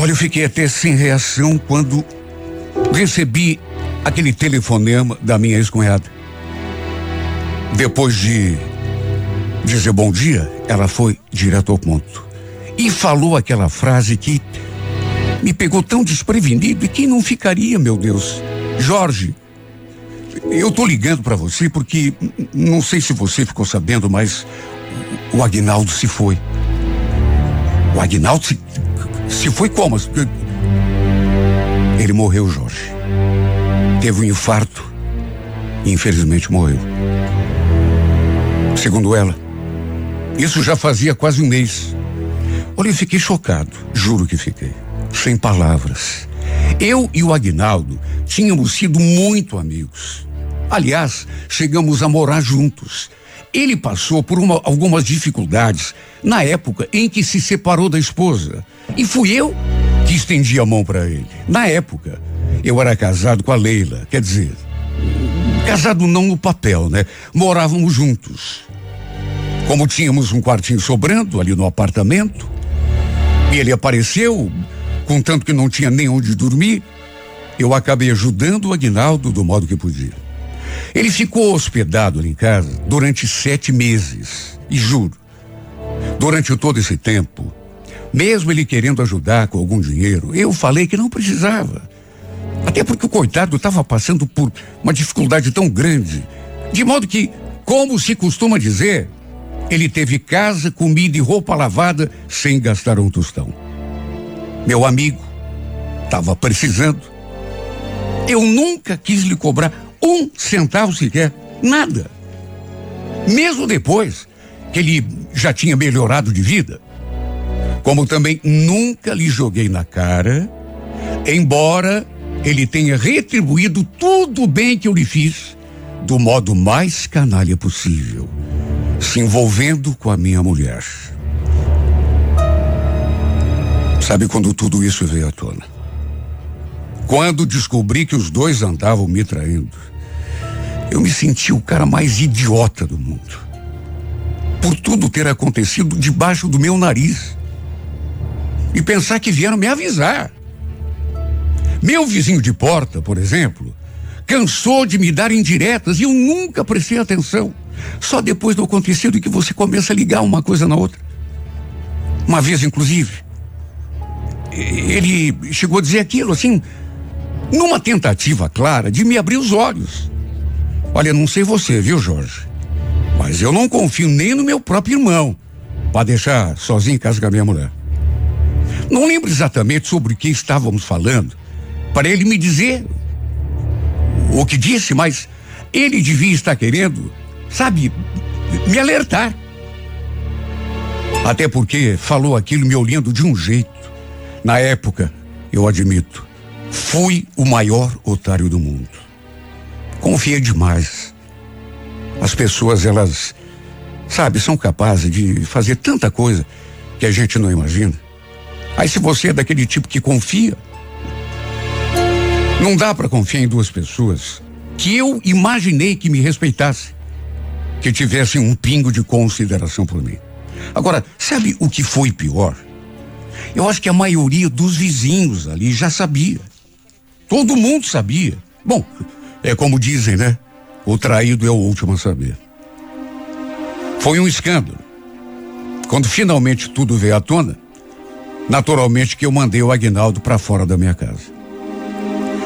Olha, eu fiquei até sem reação quando recebi aquele telefonema da minha ex-cunhada. Depois de dizer bom dia, ela foi direto ao ponto. E falou aquela frase que me pegou tão desprevenido e quem não ficaria, meu Deus? Jorge, eu tô ligando para você porque não sei se você ficou sabendo, mas o Agnaldo se foi. O Agnaldo se, se foi como? Ele morreu, Jorge. Teve um infarto e infelizmente morreu. Segundo ela, isso já fazia quase um mês. Olha, eu fiquei chocado, juro que fiquei. Sem palavras. Eu e o Agnaldo tínhamos sido muito amigos. Aliás, chegamos a morar juntos. Ele passou por uma, algumas dificuldades na época em que se separou da esposa. E fui eu que estendi a mão para ele. Na época, eu era casado com a Leila, quer dizer, casado não no papel, né? Morávamos juntos. Como tínhamos um quartinho sobrando ali no apartamento, e ele apareceu, contanto que não tinha nem onde dormir, eu acabei ajudando o Agnaldo do modo que podia. Ele ficou hospedado em casa durante sete meses. E juro, durante todo esse tempo, mesmo ele querendo ajudar com algum dinheiro, eu falei que não precisava. Até porque o coitado estava passando por uma dificuldade tão grande. De modo que, como se costuma dizer, ele teve casa, comida e roupa lavada sem gastar um tostão. Meu amigo estava precisando. Eu nunca quis lhe cobrar um centavo sequer, nada. Mesmo depois que ele já tinha melhorado de vida. Como também nunca lhe joguei na cara, embora ele tenha retribuído tudo o bem que eu lhe fiz do modo mais canalha possível, se envolvendo com a minha mulher. Sabe quando tudo isso veio à tona? Quando descobri que os dois andavam me traindo, eu me senti o cara mais idiota do mundo. Por tudo ter acontecido debaixo do meu nariz. E pensar que vieram me avisar. Meu vizinho de porta, por exemplo, cansou de me dar indiretas e eu nunca prestei atenção. Só depois do acontecido que você começa a ligar uma coisa na outra. Uma vez, inclusive, ele chegou a dizer aquilo assim, numa tentativa clara de me abrir os olhos. Olha, não sei você, viu, Jorge? Mas eu não confio nem no meu próprio irmão para deixar sozinho em casa com a minha mulher. Não lembro exatamente sobre o que estávamos falando para ele me dizer o que disse, mas ele devia estar querendo, sabe, me alertar. Até porque falou aquilo me olhando de um jeito. Na época, eu admito, fui o maior otário do mundo. Confiei demais. As pessoas, elas, sabe, são capazes de fazer tanta coisa que a gente não imagina. Aí se você é daquele tipo que confia, não dá para confiar em duas pessoas que eu imaginei que me respeitassem, que tivessem um pingo de consideração por mim. Agora, sabe o que foi pior? Eu acho que a maioria dos vizinhos ali já sabia. Todo mundo sabia. Bom, é como dizem, né? O traído é o último a saber. Foi um escândalo. Quando finalmente tudo veio à tona, naturalmente que eu mandei o Agnaldo para fora da minha casa.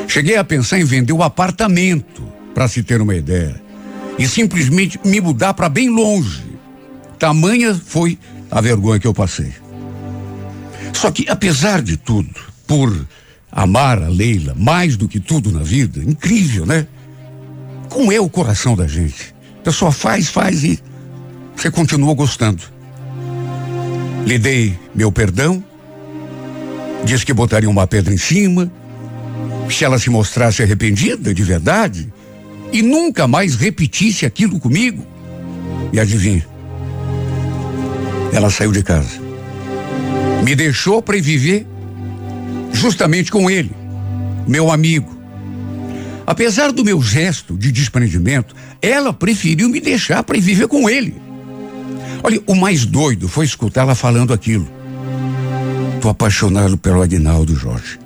Cheguei a pensar em vender o apartamento, para se ter uma ideia, e simplesmente me mudar para bem longe. Tamanha foi a vergonha que eu passei. Só que, apesar de tudo, por amar a Leila mais do que tudo na vida, incrível, né? Como é o coração da gente? A pessoa faz, faz e você continua gostando. Lhe dei meu perdão, disse que botaria uma pedra em cima, se ela se mostrasse arrependida de verdade e nunca mais repetisse aquilo comigo. E adivinha? Ela saiu de casa. Me deixou para viver justamente com ele, meu amigo. Apesar do meu gesto de desprendimento, ela preferiu me deixar para viver com ele. Olha, o mais doido foi escutá-la falando aquilo. Tô apaixonado pelo Aguinaldo, Jorge.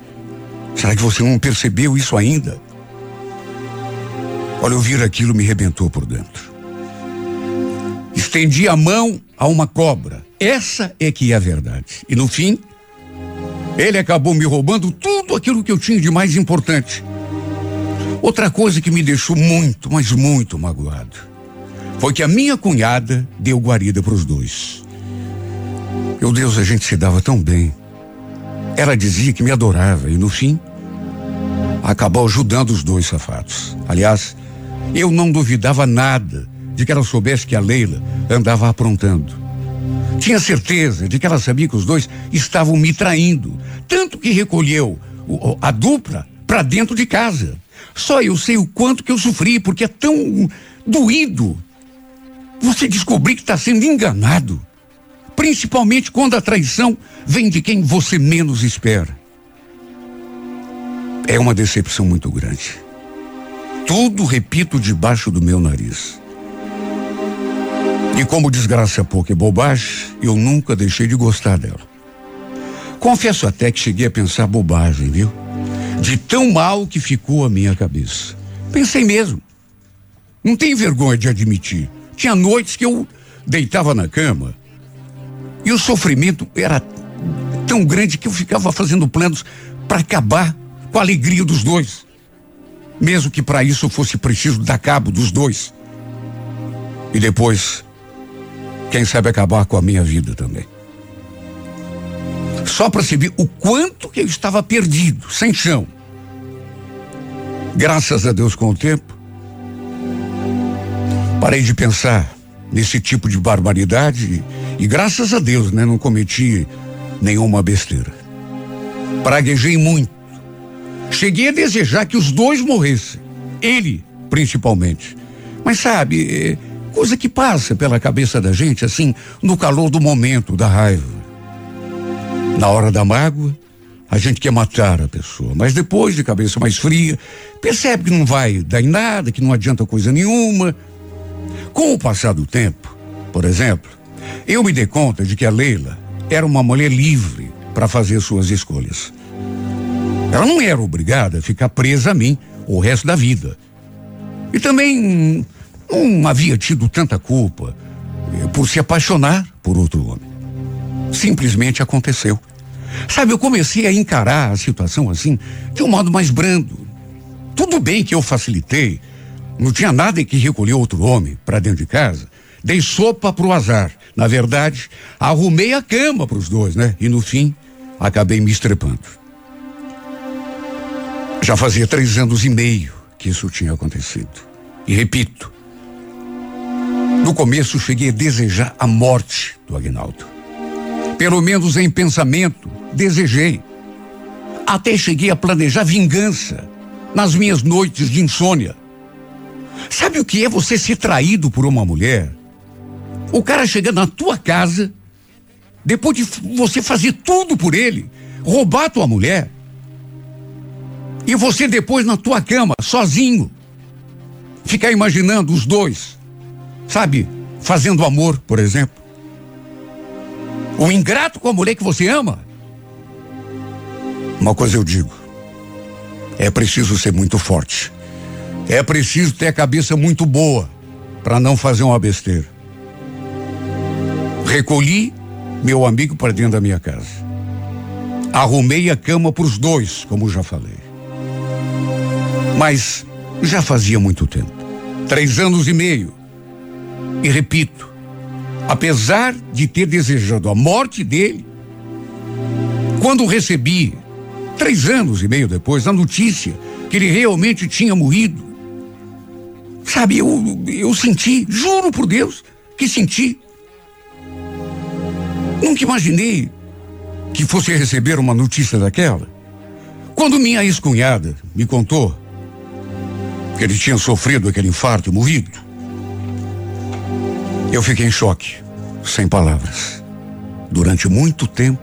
Será que você não percebeu isso ainda? Olha, ouvir aquilo me rebentou por dentro. Estendi a mão a uma cobra. Essa é que é a verdade. E no fim, ele acabou me roubando tudo aquilo que eu tinha de mais importante. Outra coisa que me deixou muito, mas muito magoado, foi que a minha cunhada deu guarida para os dois. Meu Deus, a gente se dava tão bem. Ela dizia que me adorava e no fim acabou ajudando os dois safados. Aliás, eu não duvidava nada de que ela soubesse que a Leila andava aprontando. Tinha certeza de que ela sabia que os dois estavam me traindo, tanto que recolheu a dupla para dentro de casa. Só eu sei o quanto que eu sofri, porque é tão doído você descobrir que está sendo enganado. Principalmente quando a traição vem de quem você menos espera. É uma decepção muito grande. Tudo, repito, debaixo do meu nariz. E como desgraça pouca e bobagem, eu nunca deixei de gostar dela. Confesso até que cheguei a pensar bobagem, viu? De tão mal que ficou a minha cabeça. Pensei mesmo. Não tenho vergonha de admitir. Tinha noites que eu deitava na cama e o sofrimento era tão grande que eu ficava fazendo planos para acabar com a alegria dos dois. Mesmo que para isso fosse preciso dar cabo dos dois. E depois, quem sabe acabar com a minha vida também. Só para ver o quanto que eu estava perdido, sem chão. Graças a Deus, com o tempo, parei de pensar nesse tipo de barbaridade e, e graças a Deus, né, não cometi nenhuma besteira. Praguejei muito. Cheguei a desejar que os dois morressem. Ele, principalmente. Mas sabe, é coisa que passa pela cabeça da gente, assim, no calor do momento, da raiva. Na hora da mágoa, a gente quer matar a pessoa, mas depois, de cabeça mais fria, percebe que não vai dar em nada, que não adianta coisa nenhuma. Com o passar do tempo, por exemplo, eu me dei conta de que a Leila era uma mulher livre para fazer suas escolhas. Ela não era obrigada a ficar presa a mim o resto da vida. E também não havia tido tanta culpa por se apaixonar por outro homem. Simplesmente aconteceu. Sabe, eu comecei a encarar a situação assim de um modo mais brando. Tudo bem que eu facilitei, não tinha nada que recolher outro homem para dentro de casa. Dei sopa pro azar. Na verdade, arrumei a cama para os dois, né? E no fim, acabei me estrepando. Já fazia três anos e meio que isso tinha acontecido. E repito, no começo cheguei a desejar a morte do Agnaldo. Pelo menos em pensamento, desejei. Até cheguei a planejar vingança nas minhas noites de insônia. Sabe o que é você ser traído por uma mulher? O cara chega na tua casa, depois de você fazer tudo por ele, roubar tua mulher, e você depois na tua cama, sozinho, ficar imaginando os dois, sabe, fazendo amor, por exemplo. Um ingrato com a mulher que você ama. Uma coisa eu digo: é preciso ser muito forte. É preciso ter a cabeça muito boa para não fazer uma besteira. Recolhi meu amigo para dentro da minha casa. Arrumei a cama para os dois, como já falei. Mas já fazia muito tempo três anos e meio. E repito, apesar de ter desejado a morte dele, quando recebi, três anos e meio depois, a notícia que ele realmente tinha morrido, sabe, eu, eu senti, juro por Deus, que senti. Nunca imaginei que fosse receber uma notícia daquela. Quando minha ex-cunhada me contou que ele tinha sofrido aquele infarto e morrido, eu fiquei em choque, sem palavras. Durante muito tempo,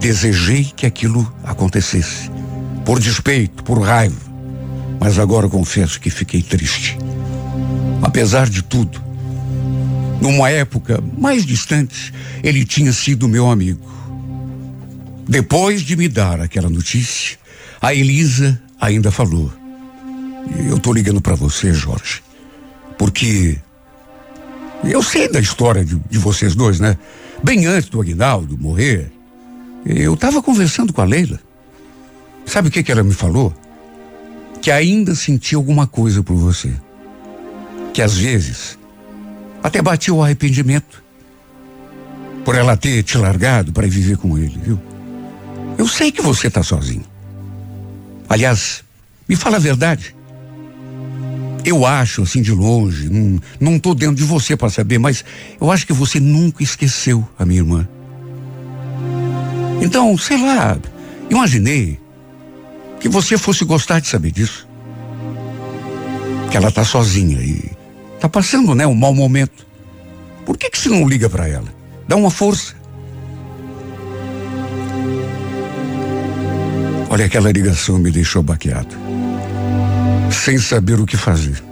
desejei que aquilo acontecesse. Por despeito, por raiva. Mas agora confesso que fiquei triste. Apesar de tudo, numa época mais distante, ele tinha sido meu amigo. Depois de me dar aquela notícia, a Elisa ainda falou: Eu tô ligando para você, Jorge, porque eu sei da história de, de, vocês dois, né? Bem antes do Aguinaldo morrer, eu tava conversando com a Leila. Sabe o que, que ela me falou? Que ainda sentia alguma coisa por você. Que às vezes até batia o arrependimento por ela ter te largado para viver com ele, viu? Eu sei que você está sozinho. Aliás, me fala a verdade. Eu acho, assim, de longe, não, não tô dentro de você para saber, mas eu acho que você nunca esqueceu a minha irmã. Então, sei lá, imaginei que você fosse gostar de saber disso. Que ela tá sozinha e tá passando, né, um mau momento. Por que que você não liga para ela? Dá uma força. Olha, aquela ligação me deixou baqueado. Sem saber o que fazer.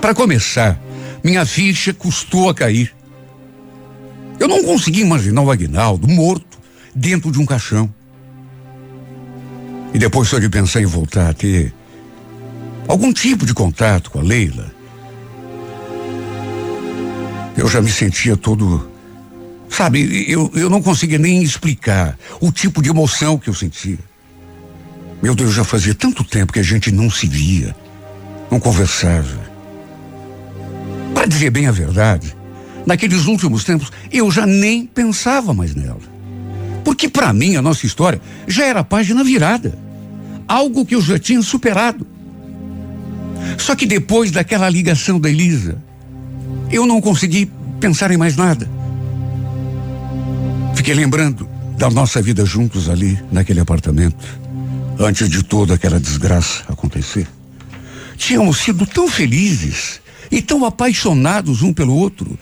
Para começar, minha ficha custou a cair. Eu não consegui imaginar o Aguinaldo morto dentro de um caixão. E depois só de pensar em voltar a ter algum tipo de contato com a Leila, eu já me sentia todo. Sabe, eu, eu não conseguia nem explicar o tipo de emoção que eu sentia. Meu Deus, já fazia tanto tempo que a gente não se via, não conversava. Para dizer bem a verdade, naqueles últimos tempos eu já nem pensava mais nela. Porque para mim a nossa história já era página virada. Algo que eu já tinha superado. Só que depois daquela ligação da Elisa, eu não consegui pensar em mais nada. Fiquei lembrando da nossa vida juntos ali, naquele apartamento antes de toda aquela desgraça acontecer. Tínhamos sido tão felizes e tão apaixonados um pelo outro.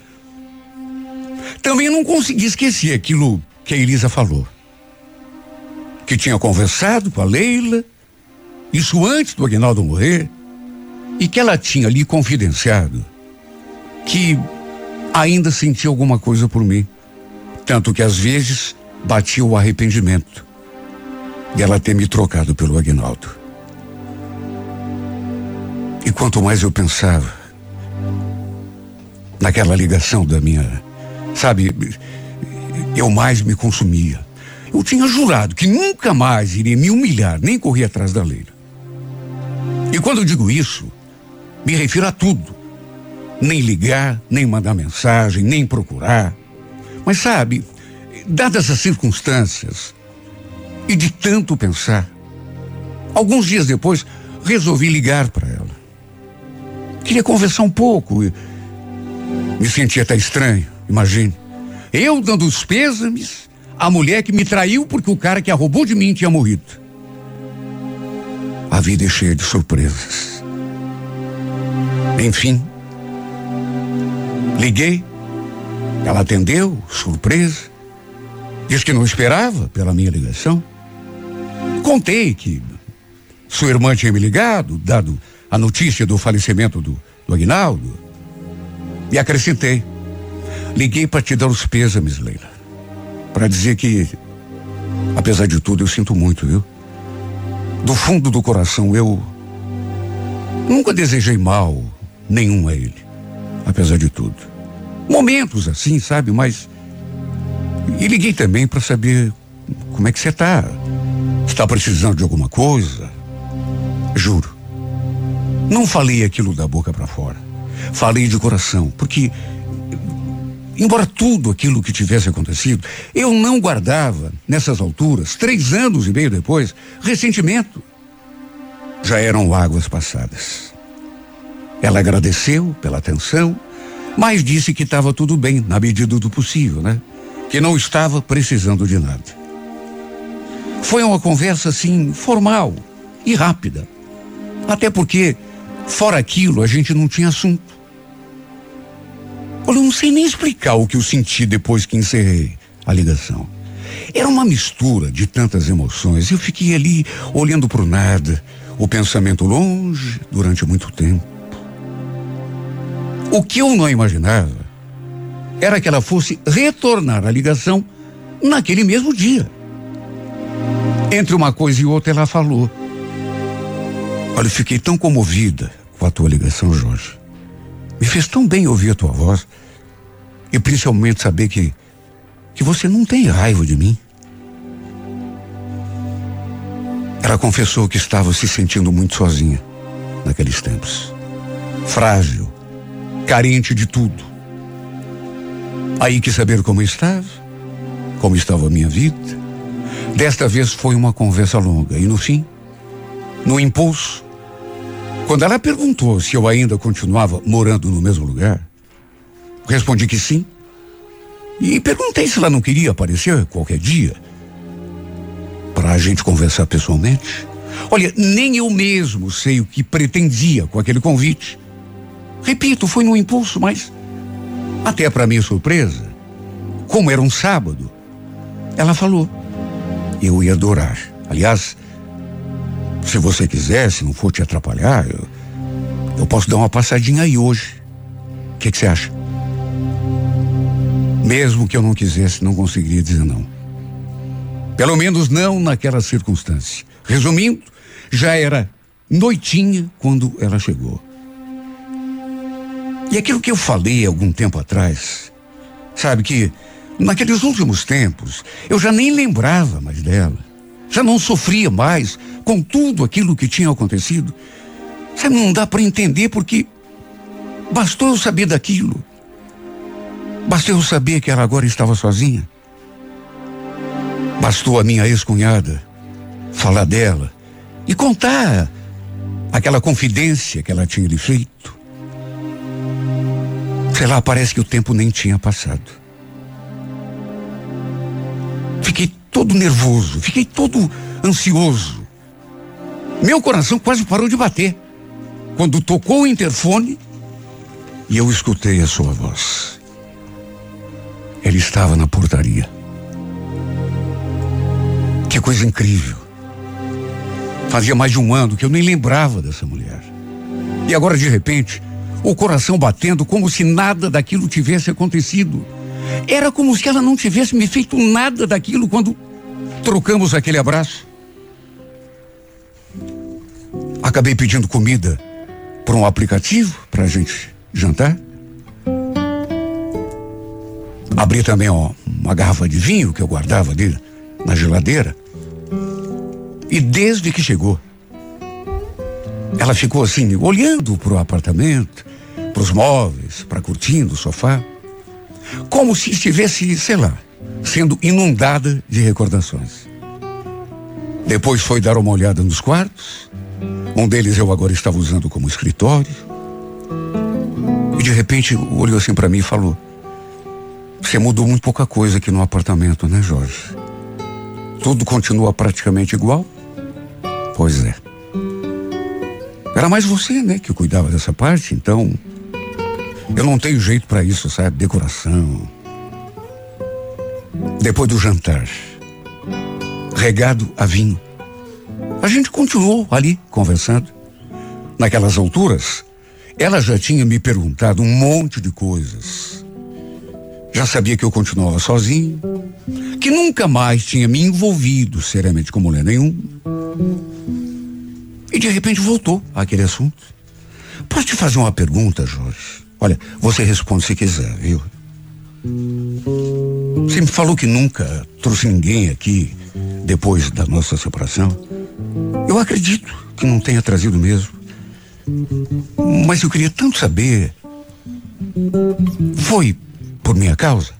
Também não consegui esquecer aquilo que a Elisa falou. Que tinha conversado com a Leila, isso antes do Aguinaldo morrer, e que ela tinha lhe confidenciado que ainda sentia alguma coisa por mim. Tanto que às vezes batia o arrependimento dela ter me trocado pelo Agnaldo. E quanto mais eu pensava naquela ligação da minha, sabe, eu mais me consumia. Eu tinha jurado que nunca mais iria me humilhar, nem correr atrás da Leila. E quando eu digo isso, me refiro a tudo. Nem ligar, nem mandar mensagem, nem procurar. Mas sabe, dadas as circunstâncias, e de tanto pensar, alguns dias depois, resolvi ligar para ela. Queria conversar um pouco. Me sentia até estranho, imagine. Eu dando os pêsames à mulher que me traiu porque o cara que a roubou de mim tinha morrido. A vida é cheia de surpresas. Enfim, liguei, ela atendeu, surpresa, disse que não esperava pela minha ligação. Contei que sua irmã tinha me ligado, dado a notícia do falecimento do, do Aguinaldo. E acrescentei. Liguei para te dar os pêsames, Leila. Para dizer que, apesar de tudo, eu sinto muito, viu? Do fundo do coração, eu nunca desejei mal nenhum a ele, apesar de tudo. Momentos assim, sabe? Mas. E liguei também para saber como é que você está Está precisando de alguma coisa? Juro. Não falei aquilo da boca para fora. Falei de coração, porque embora tudo aquilo que tivesse acontecido, eu não guardava nessas alturas, três anos e meio depois, ressentimento. Já eram águas passadas. Ela agradeceu pela atenção, mas disse que estava tudo bem, na medida do possível, né? que não estava precisando de nada. Foi uma conversa assim, formal e rápida. Até porque, fora aquilo, a gente não tinha assunto. Olha, eu não sei nem explicar o que eu senti depois que encerrei a ligação. Era uma mistura de tantas emoções. Eu fiquei ali olhando para o nada, o pensamento longe durante muito tempo. O que eu não imaginava era que ela fosse retornar a ligação naquele mesmo dia. Entre uma coisa e outra, ela falou: Olha, eu fiquei tão comovida com a tua ligação, Jorge. Me fez tão bem ouvir a tua voz. E principalmente saber que, que você não tem raiva de mim. Ela confessou que estava se sentindo muito sozinha naqueles tempos. Frágil, carente de tudo. Aí quis saber como estava, como estava a minha vida. Desta vez foi uma conversa longa e no fim, no impulso, quando ela perguntou se eu ainda continuava morando no mesmo lugar, respondi que sim. E perguntei se ela não queria aparecer qualquer dia para a gente conversar pessoalmente. Olha, nem eu mesmo sei o que pretendia com aquele convite. Repito, foi no impulso, mas até para minha surpresa, como era um sábado, ela falou: "Eu ia adorar. Aliás, se você quiser, se não for te atrapalhar, eu, eu posso dar uma passadinha aí hoje. O que, que você acha? Mesmo que eu não quisesse, não conseguiria dizer não. Pelo menos não naquela circunstância. Resumindo, já era noitinha quando ela chegou. E aquilo que eu falei algum tempo atrás, sabe que naqueles últimos tempos eu já nem lembrava mais dela, já não sofria mais com tudo aquilo que tinha acontecido. Sabe, não dá para entender porque bastou eu saber daquilo. Bastou eu saber que ela agora estava sozinha. Bastou a minha ex-cunhada falar dela e contar aquela confidência que ela tinha lhe feito. Sei lá, parece que o tempo nem tinha passado. Fiquei todo nervoso, fiquei todo ansioso. Meu coração quase parou de bater quando tocou o interfone e eu escutei a sua voz. Ele estava na portaria. Que coisa incrível. Fazia mais de um ano que eu nem lembrava dessa mulher. E agora, de repente, o coração batendo como se nada daquilo tivesse acontecido. Era como se ela não tivesse me feito nada daquilo quando trocamos aquele abraço. Acabei pedindo comida por um aplicativo para a gente jantar. Abri também ó, uma garrafa de vinho que eu guardava ali na geladeira. E desde que chegou, ela ficou assim, olhando para o apartamento, para os móveis, para a cortina, o sofá, como se estivesse, sei lá, sendo inundada de recordações. Depois foi dar uma olhada nos quartos. Um deles eu agora estava usando como escritório. E de repente olhou assim para mim e falou: Você mudou muito pouca coisa aqui no apartamento, né, Jorge? Tudo continua praticamente igual? Pois é. Era mais você, né, que cuidava dessa parte, então. Eu não tenho jeito para isso, sabe? Decoração. Depois do jantar, regado a vinho, a gente continuou ali conversando. Naquelas alturas, ela já tinha me perguntado um monte de coisas. Já sabia que eu continuava sozinho, que nunca mais tinha me envolvido seriamente com mulher nenhuma. E de repente voltou àquele assunto. Posso te fazer uma pergunta, Jorge? Olha, você responde se quiser, viu? Você me falou que nunca trouxe ninguém aqui depois da nossa separação. Eu acredito que não tenha trazido mesmo. Mas eu queria tanto saber. Foi por minha causa?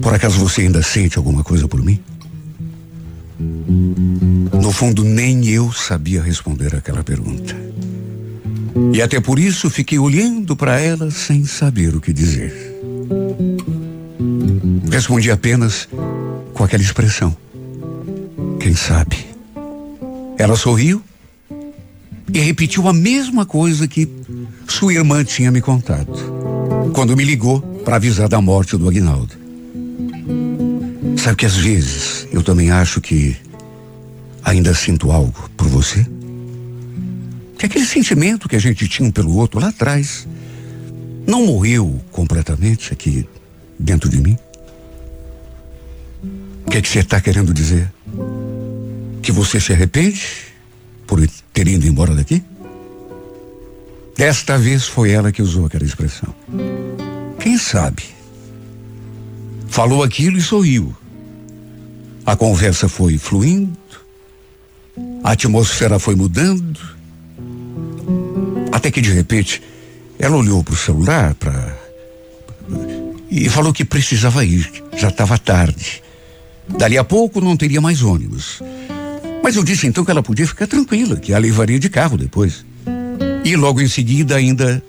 Por acaso você ainda sente alguma coisa por mim? No fundo, nem eu sabia responder aquela pergunta. E até por isso fiquei olhando para ela sem saber o que dizer. Respondi apenas com aquela expressão. Quem sabe? Ela sorriu e repetiu a mesma coisa que sua irmã tinha me contado quando me ligou para avisar da morte do Aguinaldo. Sabe que às vezes eu também acho que ainda sinto algo por você? Que aquele sentimento que a gente tinha pelo outro lá atrás não morreu completamente aqui dentro de mim? O que, é que você está querendo dizer? Que você se arrepende por ter ido embora daqui? Desta vez foi ela que usou aquela expressão. Quem sabe? Falou aquilo e sorriu. A conversa foi fluindo, a atmosfera foi mudando, até que de repente ela olhou para o celular para e falou que precisava ir, já estava tarde. Dali a pouco não teria mais ônibus. Mas eu disse então que ela podia ficar tranquila, que a levaria de carro depois. E logo em seguida ainda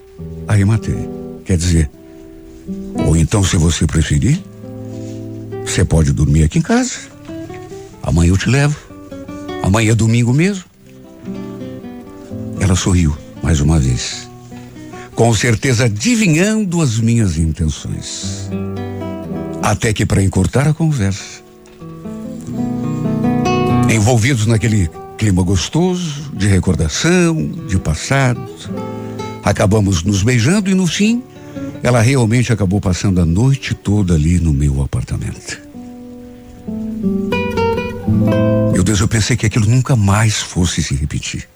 arrematei. Quer dizer, ou então se você preferir, você pode dormir aqui em casa. Amanhã eu te levo. Amanhã é domingo mesmo. Ela sorriu mais uma vez, com certeza adivinhando as minhas intenções. Até que, para encurtar a conversa, envolvidos naquele clima gostoso de recordação, de passado, acabamos nos beijando e no fim, ela realmente acabou passando a noite toda ali no meu apartamento. Meu Deus, eu pensei que aquilo nunca mais fosse se repetir.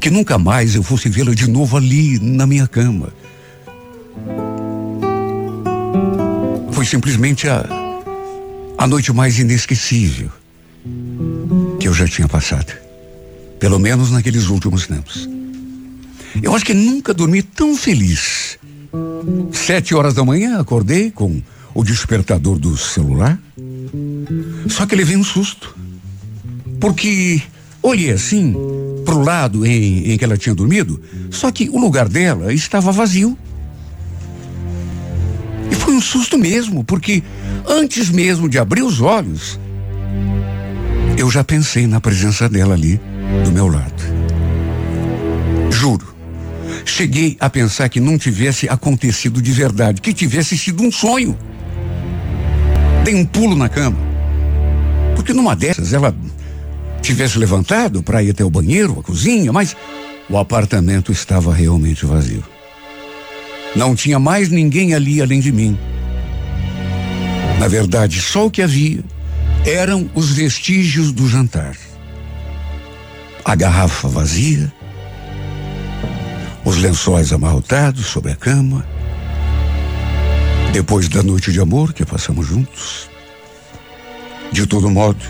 Que nunca mais eu fosse vê-la de novo ali na minha cama. Foi simplesmente a, a noite mais inesquecível que eu já tinha passado. Pelo menos naqueles últimos tempos. Eu acho que nunca dormi tão feliz. Sete horas da manhã acordei com o despertador do celular. Só que levei um susto. Porque olhei assim pro lado em, em que ela tinha dormido, só que o lugar dela estava vazio. E foi um susto mesmo, porque antes mesmo de abrir os olhos, eu já pensei na presença dela ali do meu lado. Juro. Cheguei a pensar que não tivesse acontecido de verdade, que tivesse sido um sonho. Dei um pulo na cama. Porque numa dessas ela tivesse levantado para ir até o banheiro, a cozinha, mas o apartamento estava realmente vazio. Não tinha mais ninguém ali além de mim. Na verdade, só o que havia eram os vestígios do jantar. A garrafa vazia, os lençóis amarrotados sobre a cama. Depois da noite de amor que passamos juntos. De todo modo,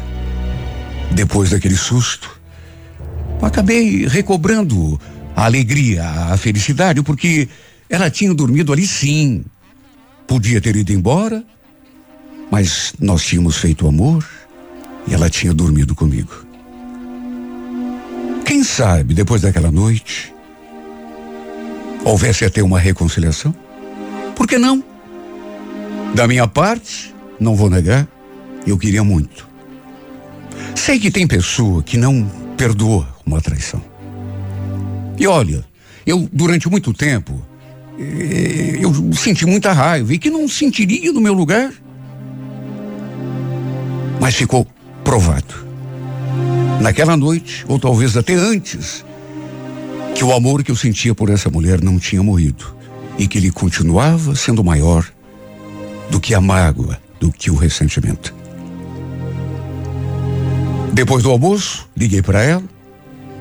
depois daquele susto, acabei recobrando a alegria, a felicidade, porque ela tinha dormido ali sim. Podia ter ido embora, mas nós tínhamos feito amor e ela tinha dormido comigo. Quem sabe, depois daquela noite, houvesse até uma reconciliação? Por que não? Da minha parte, não vou negar, eu queria muito. Sei que tem pessoa que não perdoa uma traição. E olha, eu durante muito tempo eh, eu senti muita raiva e que não sentiria no meu lugar. Mas ficou provado. Naquela noite, ou talvez até antes, que o amor que eu sentia por essa mulher não tinha morrido e que ele continuava sendo maior do que a mágoa, do que o ressentimento. Depois do almoço, liguei para ela.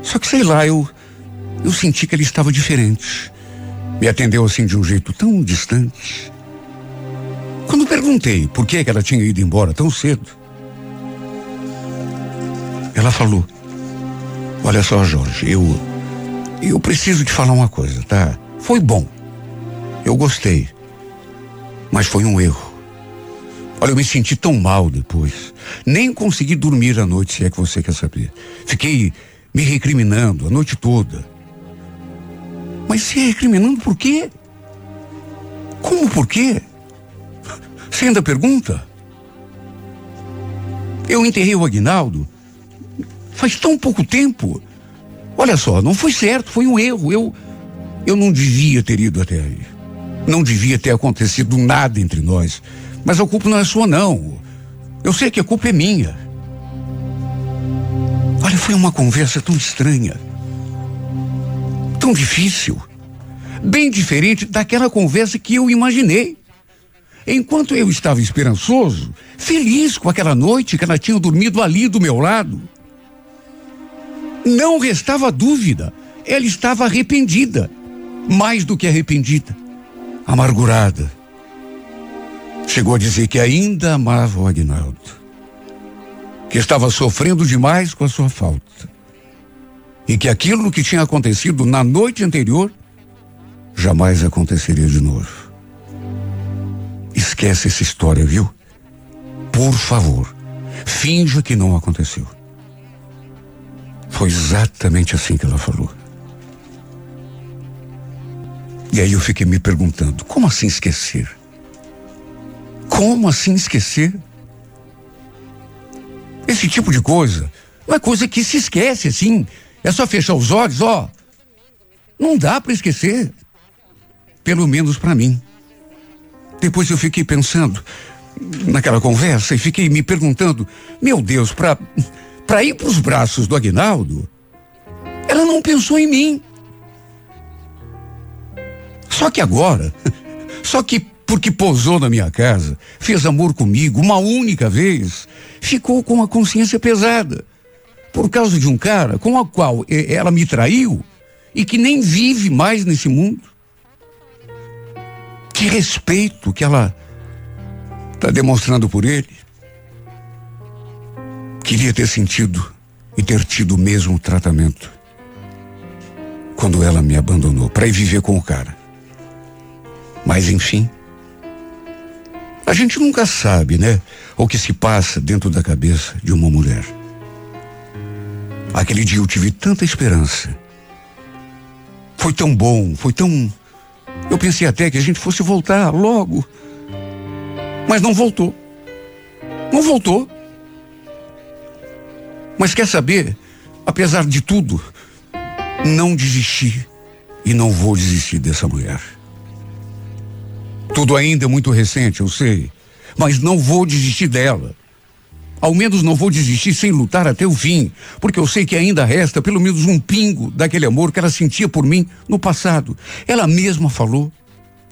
Só que sei lá, eu eu senti que ela estava diferente. Me atendeu assim de um jeito tão distante. Quando perguntei por que, que ela tinha ido embora tão cedo, ela falou: Olha só, Jorge, eu eu preciso te falar uma coisa, tá? Foi bom. Eu gostei. Mas foi um erro. Olha, eu me senti tão mal depois. Nem consegui dormir à noite, se é que você quer saber. Fiquei me recriminando a noite toda. Mas se recriminando por quê? Como por quê? Você ainda pergunta? Eu enterrei o Aguinaldo faz tão pouco tempo. Olha só, não foi certo, foi um erro. Eu, eu não devia ter ido até aí. Não devia ter acontecido nada entre nós. Mas a culpa não é sua, não. Eu sei que a culpa é minha. Olha, foi uma conversa tão estranha. Tão difícil. Bem diferente daquela conversa que eu imaginei. Enquanto eu estava esperançoso, feliz com aquela noite que ela tinha dormido ali do meu lado, não restava dúvida, ela estava arrependida, mais do que arrependida, amargurada. Chegou a dizer que ainda amava o Agnaldo, que estava sofrendo demais com a sua falta, e que aquilo que tinha acontecido na noite anterior jamais aconteceria de novo. Esquece essa história, viu? Por favor, finja que não aconteceu. Foi exatamente assim que ela falou. E aí eu fiquei me perguntando: como assim esquecer? Como assim esquecer? Esse tipo de coisa não é coisa que se esquece assim. É só fechar os olhos, ó. Não dá para esquecer. Pelo menos para mim. Depois eu fiquei pensando naquela conversa e fiquei me perguntando: meu Deus, para para ir para os braços do Aguinaldo, ela não pensou em mim. Só que agora, só que porque posou na minha casa, fez amor comigo uma única vez, ficou com a consciência pesada. Por causa de um cara com o qual ela me traiu e que nem vive mais nesse mundo. Que respeito que ela está demonstrando por ele. Queria ter sentido e ter tido o mesmo tratamento quando ela me abandonou para ir viver com o cara. Mas enfim, a gente nunca sabe, né? O que se passa dentro da cabeça de uma mulher. Aquele dia eu tive tanta esperança. Foi tão bom, foi tão eu pensei até que a gente fosse voltar logo. Mas não voltou. Não voltou. Mas quer saber? Apesar de tudo, não desisti e não vou desistir dessa mulher. Tudo ainda é muito recente, eu sei, mas não vou desistir dela. Ao menos não vou desistir sem lutar até o fim, porque eu sei que ainda resta pelo menos um pingo daquele amor que ela sentia por mim no passado. Ela mesma falou,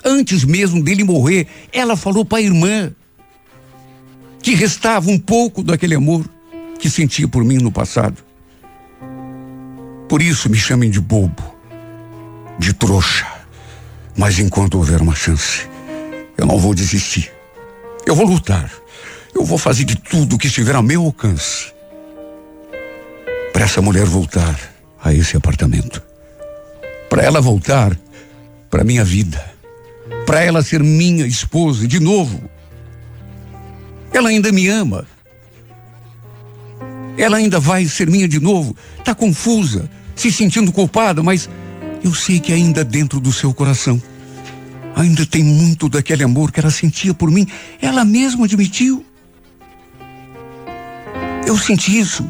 antes mesmo dele morrer, ela falou para a irmã que restava um pouco daquele amor que sentia por mim no passado. Por isso me chamem de bobo, de trouxa. Mas enquanto houver uma chance, eu não vou desistir. Eu vou lutar. Eu vou fazer de tudo que estiver ao meu alcance para essa mulher voltar a esse apartamento. Para ela voltar para minha vida. Para ela ser minha esposa de novo. Ela ainda me ama. Ela ainda vai ser minha de novo. Está confusa, se sentindo culpada, mas eu sei que ainda dentro do seu coração ainda tem muito daquele amor que ela sentia por mim. Ela mesma admitiu. Eu senti isso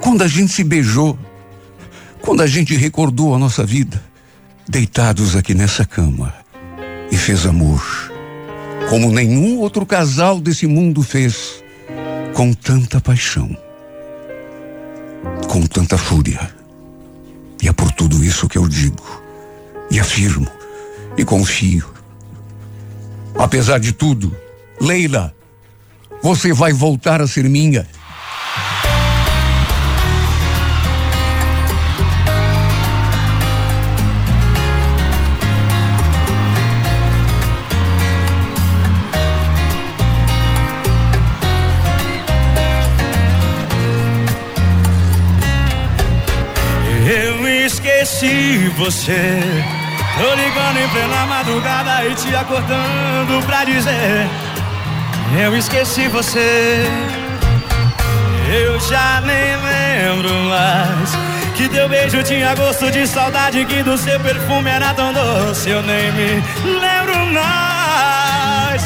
quando a gente se beijou, quando a gente recordou a nossa vida, deitados aqui nessa cama e fez amor, como nenhum outro casal desse mundo fez, com tanta paixão, com tanta fúria. E é por tudo isso que eu digo, e afirmo, e confio. Apesar de tudo, Leila, você vai voltar a ser minha. esqueci você. Tô ligando em plena madrugada e te acordando pra dizer: Eu esqueci você. Eu já nem lembro mais. Que teu beijo tinha gosto de saudade, que do seu perfume era tão doce. Eu nem me lembro mais.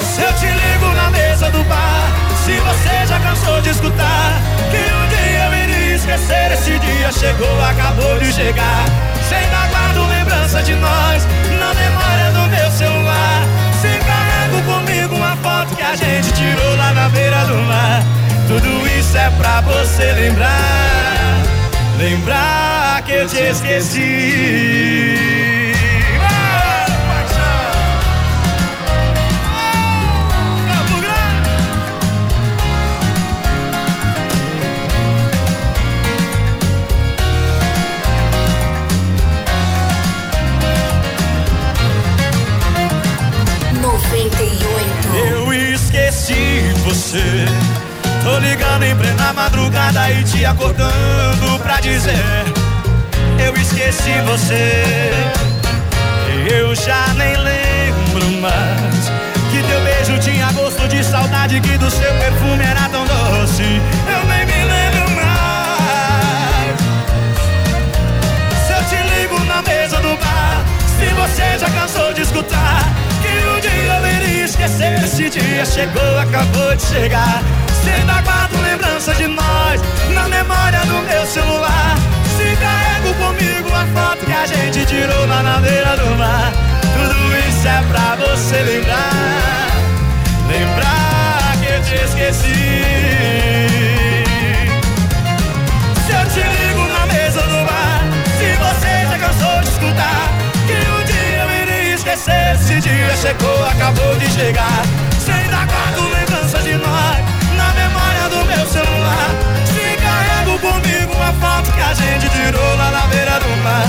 Se eu te ligo na mesa do bar, se você já cansou de escutar, que um dia eu iria esquecer, esse dia chegou, acabou de chegar. Se ainda guardo lembrança de nós, na memória do meu celular. Se carrego comigo uma foto que a gente tirou lá na beira do mar. Tudo isso é pra você lembrar, lembrar que eu te esqueci. Você. Tô ligando em plena madrugada e te acordando pra dizer. Eu esqueci você. Eu já nem lembro mais. Que teu beijo tinha gosto de saudade, que do seu perfume era tão doce. Eu nem me lembro mais. Se eu te ligo na mesa do bar, se você já cansou de escutar um dia eu iria esquecer. Esse dia chegou, acabou de chegar. Se ainda guardo lembrança de nós na memória do meu celular. Se carrego comigo a foto que a gente tirou lá na beira do mar. Tudo isso é pra você lembrar. Lembrar que eu te esqueci. Esquecer. Esse dia chegou, acabou de chegar. Se ainda guardo lembrança de nós na memória do meu celular. Se carrego comigo uma foto que a gente tirou lá na beira do mar.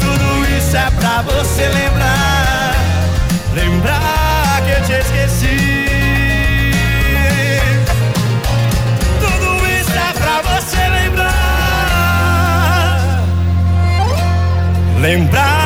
Tudo isso é pra você lembrar. Lembrar que eu te esqueci. Tudo isso é pra você lembrar. Lembrar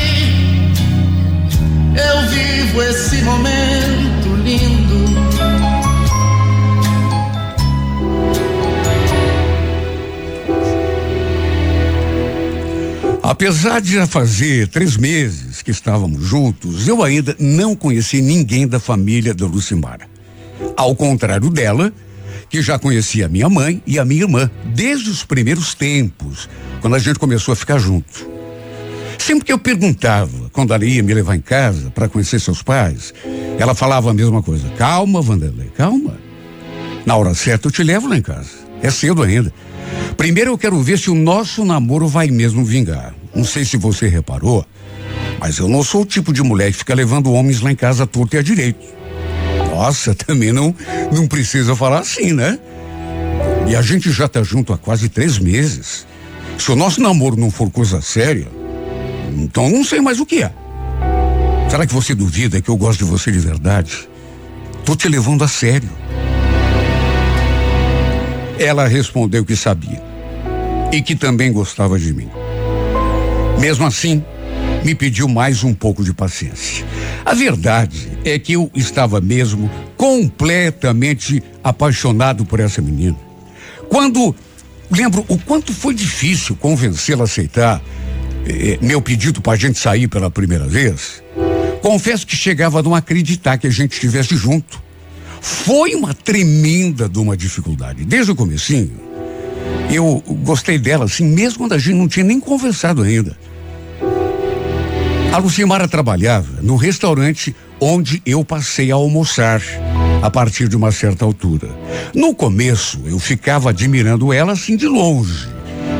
eu vivo esse momento lindo. Apesar de já fazer três meses que estávamos juntos, eu ainda não conheci ninguém da família da Lucimara. Ao contrário dela, que já conhecia minha mãe e a minha irmã desde os primeiros tempos, quando a gente começou a ficar junto. Sempre que eu perguntava, quando ela ia me levar em casa para conhecer seus pais, ela falava a mesma coisa. Calma, Vanderlei, calma. Na hora certa eu te levo lá em casa. É cedo ainda. Primeiro eu quero ver se o nosso namoro vai mesmo vingar. Não sei se você reparou, mas eu não sou o tipo de mulher que fica levando homens lá em casa torto e a direito. Nossa, também não, não precisa falar assim, né? E a gente já tá junto há quase três meses. Se o nosso namoro não for coisa séria, então não sei mais o que é. Será que você duvida que eu gosto de você de verdade? Tô te levando a sério. Ela respondeu que sabia e que também gostava de mim. Mesmo assim, me pediu mais um pouco de paciência. A verdade é que eu estava mesmo completamente apaixonado por essa menina. Quando lembro o quanto foi difícil convencê-la a aceitar eh, meu pedido para a gente sair pela primeira vez, confesso que chegava a não acreditar que a gente estivesse junto. Foi uma tremenda de uma dificuldade. Desde o comecinho, eu gostei dela assim, mesmo quando a gente não tinha nem conversado ainda. A Lucimara trabalhava no restaurante onde eu passei a almoçar a partir de uma certa altura. No começo, eu ficava admirando ela assim de longe,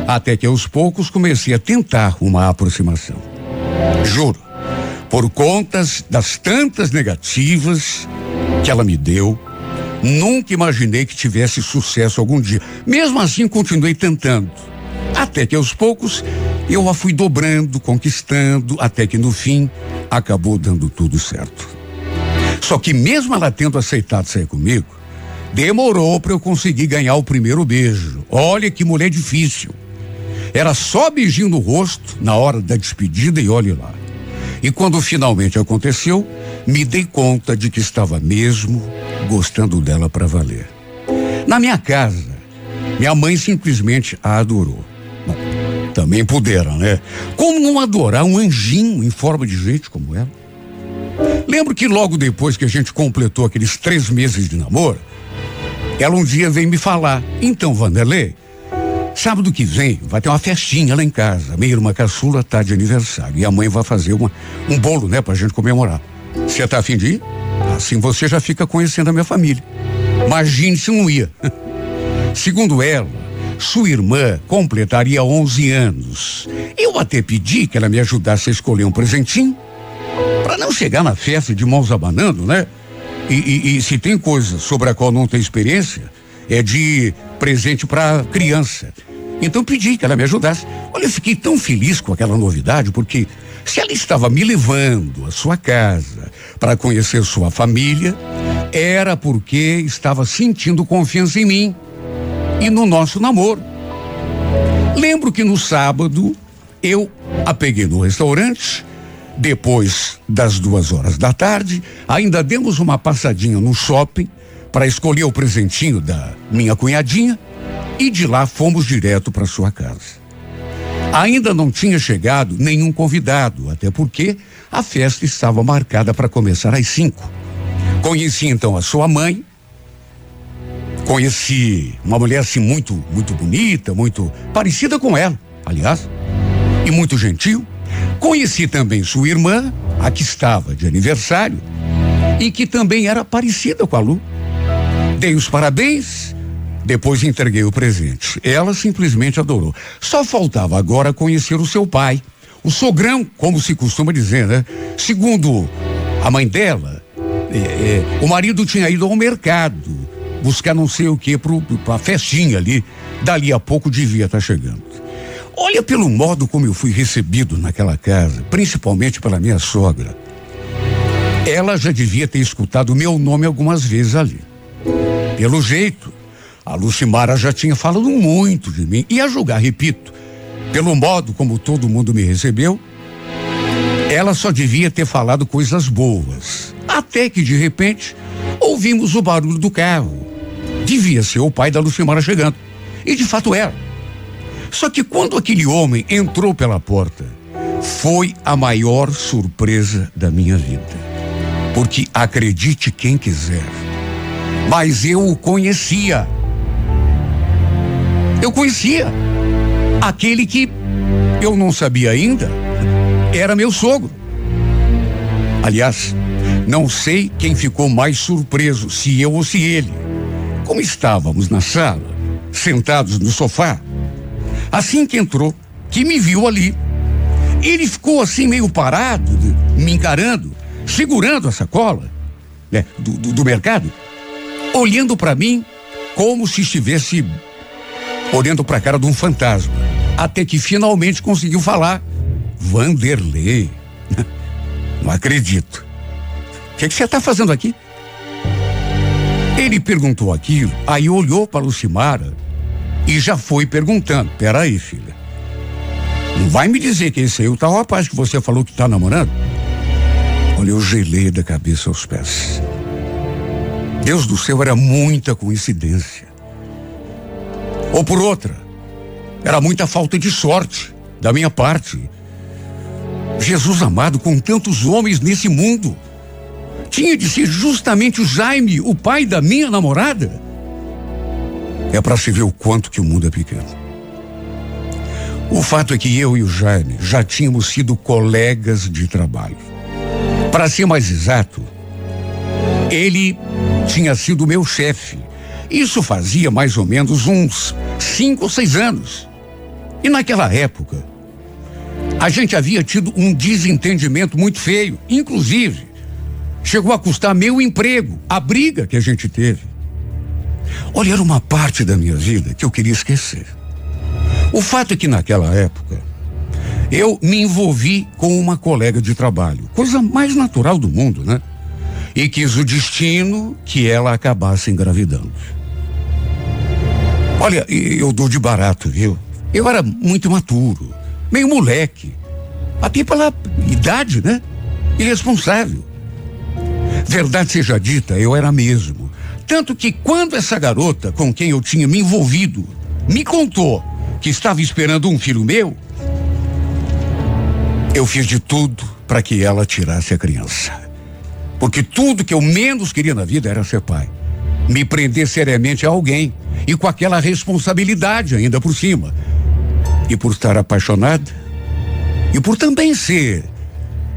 até que aos poucos comecei a tentar uma aproximação. Juro, por contas das tantas negativas que ela me deu, Nunca imaginei que tivesse sucesso algum dia. Mesmo assim, continuei tentando. Até que aos poucos eu a fui dobrando, conquistando, até que no fim acabou dando tudo certo. Só que mesmo ela tendo aceitado sair comigo, demorou para eu conseguir ganhar o primeiro beijo. Olha que mulher difícil. Era só beijinho no rosto na hora da despedida e olhe lá. E quando finalmente aconteceu, me dei conta de que estava mesmo gostando dela para valer. Na minha casa, minha mãe simplesmente a adorou. Bom, também puderam, né? Como não adorar um anjinho em forma de gente como ela? Lembro que logo depois que a gente completou aqueles três meses de namoro, ela um dia veio me falar: Então, Vanderlei, sábado que vem vai ter uma festinha lá em casa. Minha irmã caçula tá de aniversário e a mãe vai fazer uma, um bolo, né, pra gente comemorar. Você tá afim de ir? Assim você já fica conhecendo a minha família. Imagine se não ia. Segundo ela, sua irmã completaria 11 anos. Eu até pedi que ela me ajudasse a escolher um presentinho para não chegar na festa de mãos abanando, né? E, e, e, se tem coisa sobre a qual não tem experiência, é de presente para criança. Então pedi que ela me ajudasse. Olha, eu fiquei tão feliz com aquela novidade, porque se ela estava me levando à sua casa para conhecer sua família, era porque estava sentindo confiança em mim e no nosso namoro. Lembro que no sábado eu a peguei no restaurante, depois das duas horas da tarde, ainda demos uma passadinha no shopping para escolher o presentinho da minha cunhadinha e de lá fomos direto para sua casa. Ainda não tinha chegado nenhum convidado, até porque a festa estava marcada para começar às cinco. Conheci então a sua mãe. Conheci uma mulher assim muito, muito bonita, muito parecida com ela, aliás, e muito gentil. Conheci também sua irmã, a que estava de aniversário e que também era parecida com a Lu. Dei os parabéns depois entreguei o presente. Ela simplesmente adorou. Só faltava agora conhecer o seu pai. O sogrão, como se costuma dizer, né? Segundo a mãe dela, é, é, o marido tinha ido ao mercado buscar não sei o que para a festinha ali. Dali a pouco devia estar tá chegando. Olha pelo modo como eu fui recebido naquela casa, principalmente pela minha sogra. Ela já devia ter escutado meu nome algumas vezes ali. Pelo jeito, a Lucimara já tinha falado muito de mim, e a julgar, repito, pelo modo como todo mundo me recebeu, ela só devia ter falado coisas boas. Até que, de repente, ouvimos o barulho do carro. Devia ser o pai da Lucimara chegando. E de fato era. Só que quando aquele homem entrou pela porta, foi a maior surpresa da minha vida. Porque acredite quem quiser, mas eu o conhecia. Eu conhecia aquele que eu não sabia ainda era meu sogro. Aliás, não sei quem ficou mais surpreso, se eu ou se ele. Como estávamos na sala, sentados no sofá, assim que entrou, que me viu ali, ele ficou assim meio parado, me encarando, segurando a sacola né, do, do, do mercado, olhando para mim como se estivesse olhando para a cara de um fantasma, até que finalmente conseguiu falar. Vanderlei. Não acredito. O que você está fazendo aqui? Ele perguntou aquilo, aí olhou para Lucimara e já foi perguntando: Peraí, filha. Não vai me dizer que esse aí é o tal rapaz que você falou que está namorando? Olha, eu gelei da cabeça aos pés. Deus do céu, era muita coincidência. Ou por outra, era muita falta de sorte da minha parte. Jesus amado, com tantos homens nesse mundo, tinha de ser justamente o Jaime, o pai da minha namorada. É para se ver o quanto que o mundo é pequeno. O fato é que eu e o Jaime já tínhamos sido colegas de trabalho. Para ser mais exato, ele tinha sido meu chefe isso fazia mais ou menos uns cinco ou seis anos. E naquela época, a gente havia tido um desentendimento muito feio. Inclusive, chegou a custar meu emprego, a briga que a gente teve. Olha, era uma parte da minha vida que eu queria esquecer. O fato é que naquela época eu me envolvi com uma colega de trabalho, coisa mais natural do mundo, né? E quis o destino que ela acabasse engravidando. Olha, eu dou de barato, viu? Eu era muito maturo, meio moleque. Até pela idade, né? Irresponsável. Verdade seja dita, eu era mesmo. Tanto que quando essa garota com quem eu tinha me envolvido me contou que estava esperando um filho meu, eu fiz de tudo para que ela tirasse a criança. Porque tudo que eu menos queria na vida era ser pai. Me prender seriamente a alguém e com aquela responsabilidade ainda por cima. E por estar apaixonada e por também ser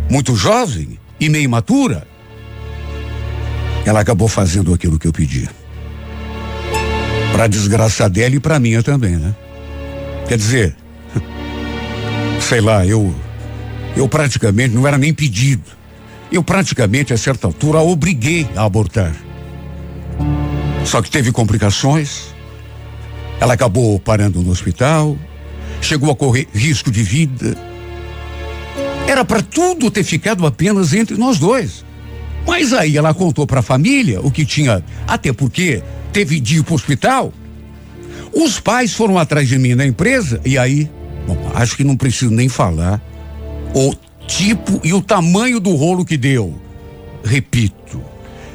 muito jovem e meio matura, ela acabou fazendo aquilo que eu pedi. Para desgraça dela e para minha também, né? Quer dizer, sei lá, eu eu praticamente não era nem pedido. Eu praticamente a certa altura a obriguei a abortar. Só que teve complicações. Ela acabou parando no hospital, chegou a correr risco de vida. Era para tudo ter ficado apenas entre nós dois. Mas aí ela contou para a família o que tinha, até porque teve de ir para o hospital. Os pais foram atrás de mim na empresa e aí, bom, acho que não preciso nem falar o tipo e o tamanho do rolo que deu. Repito,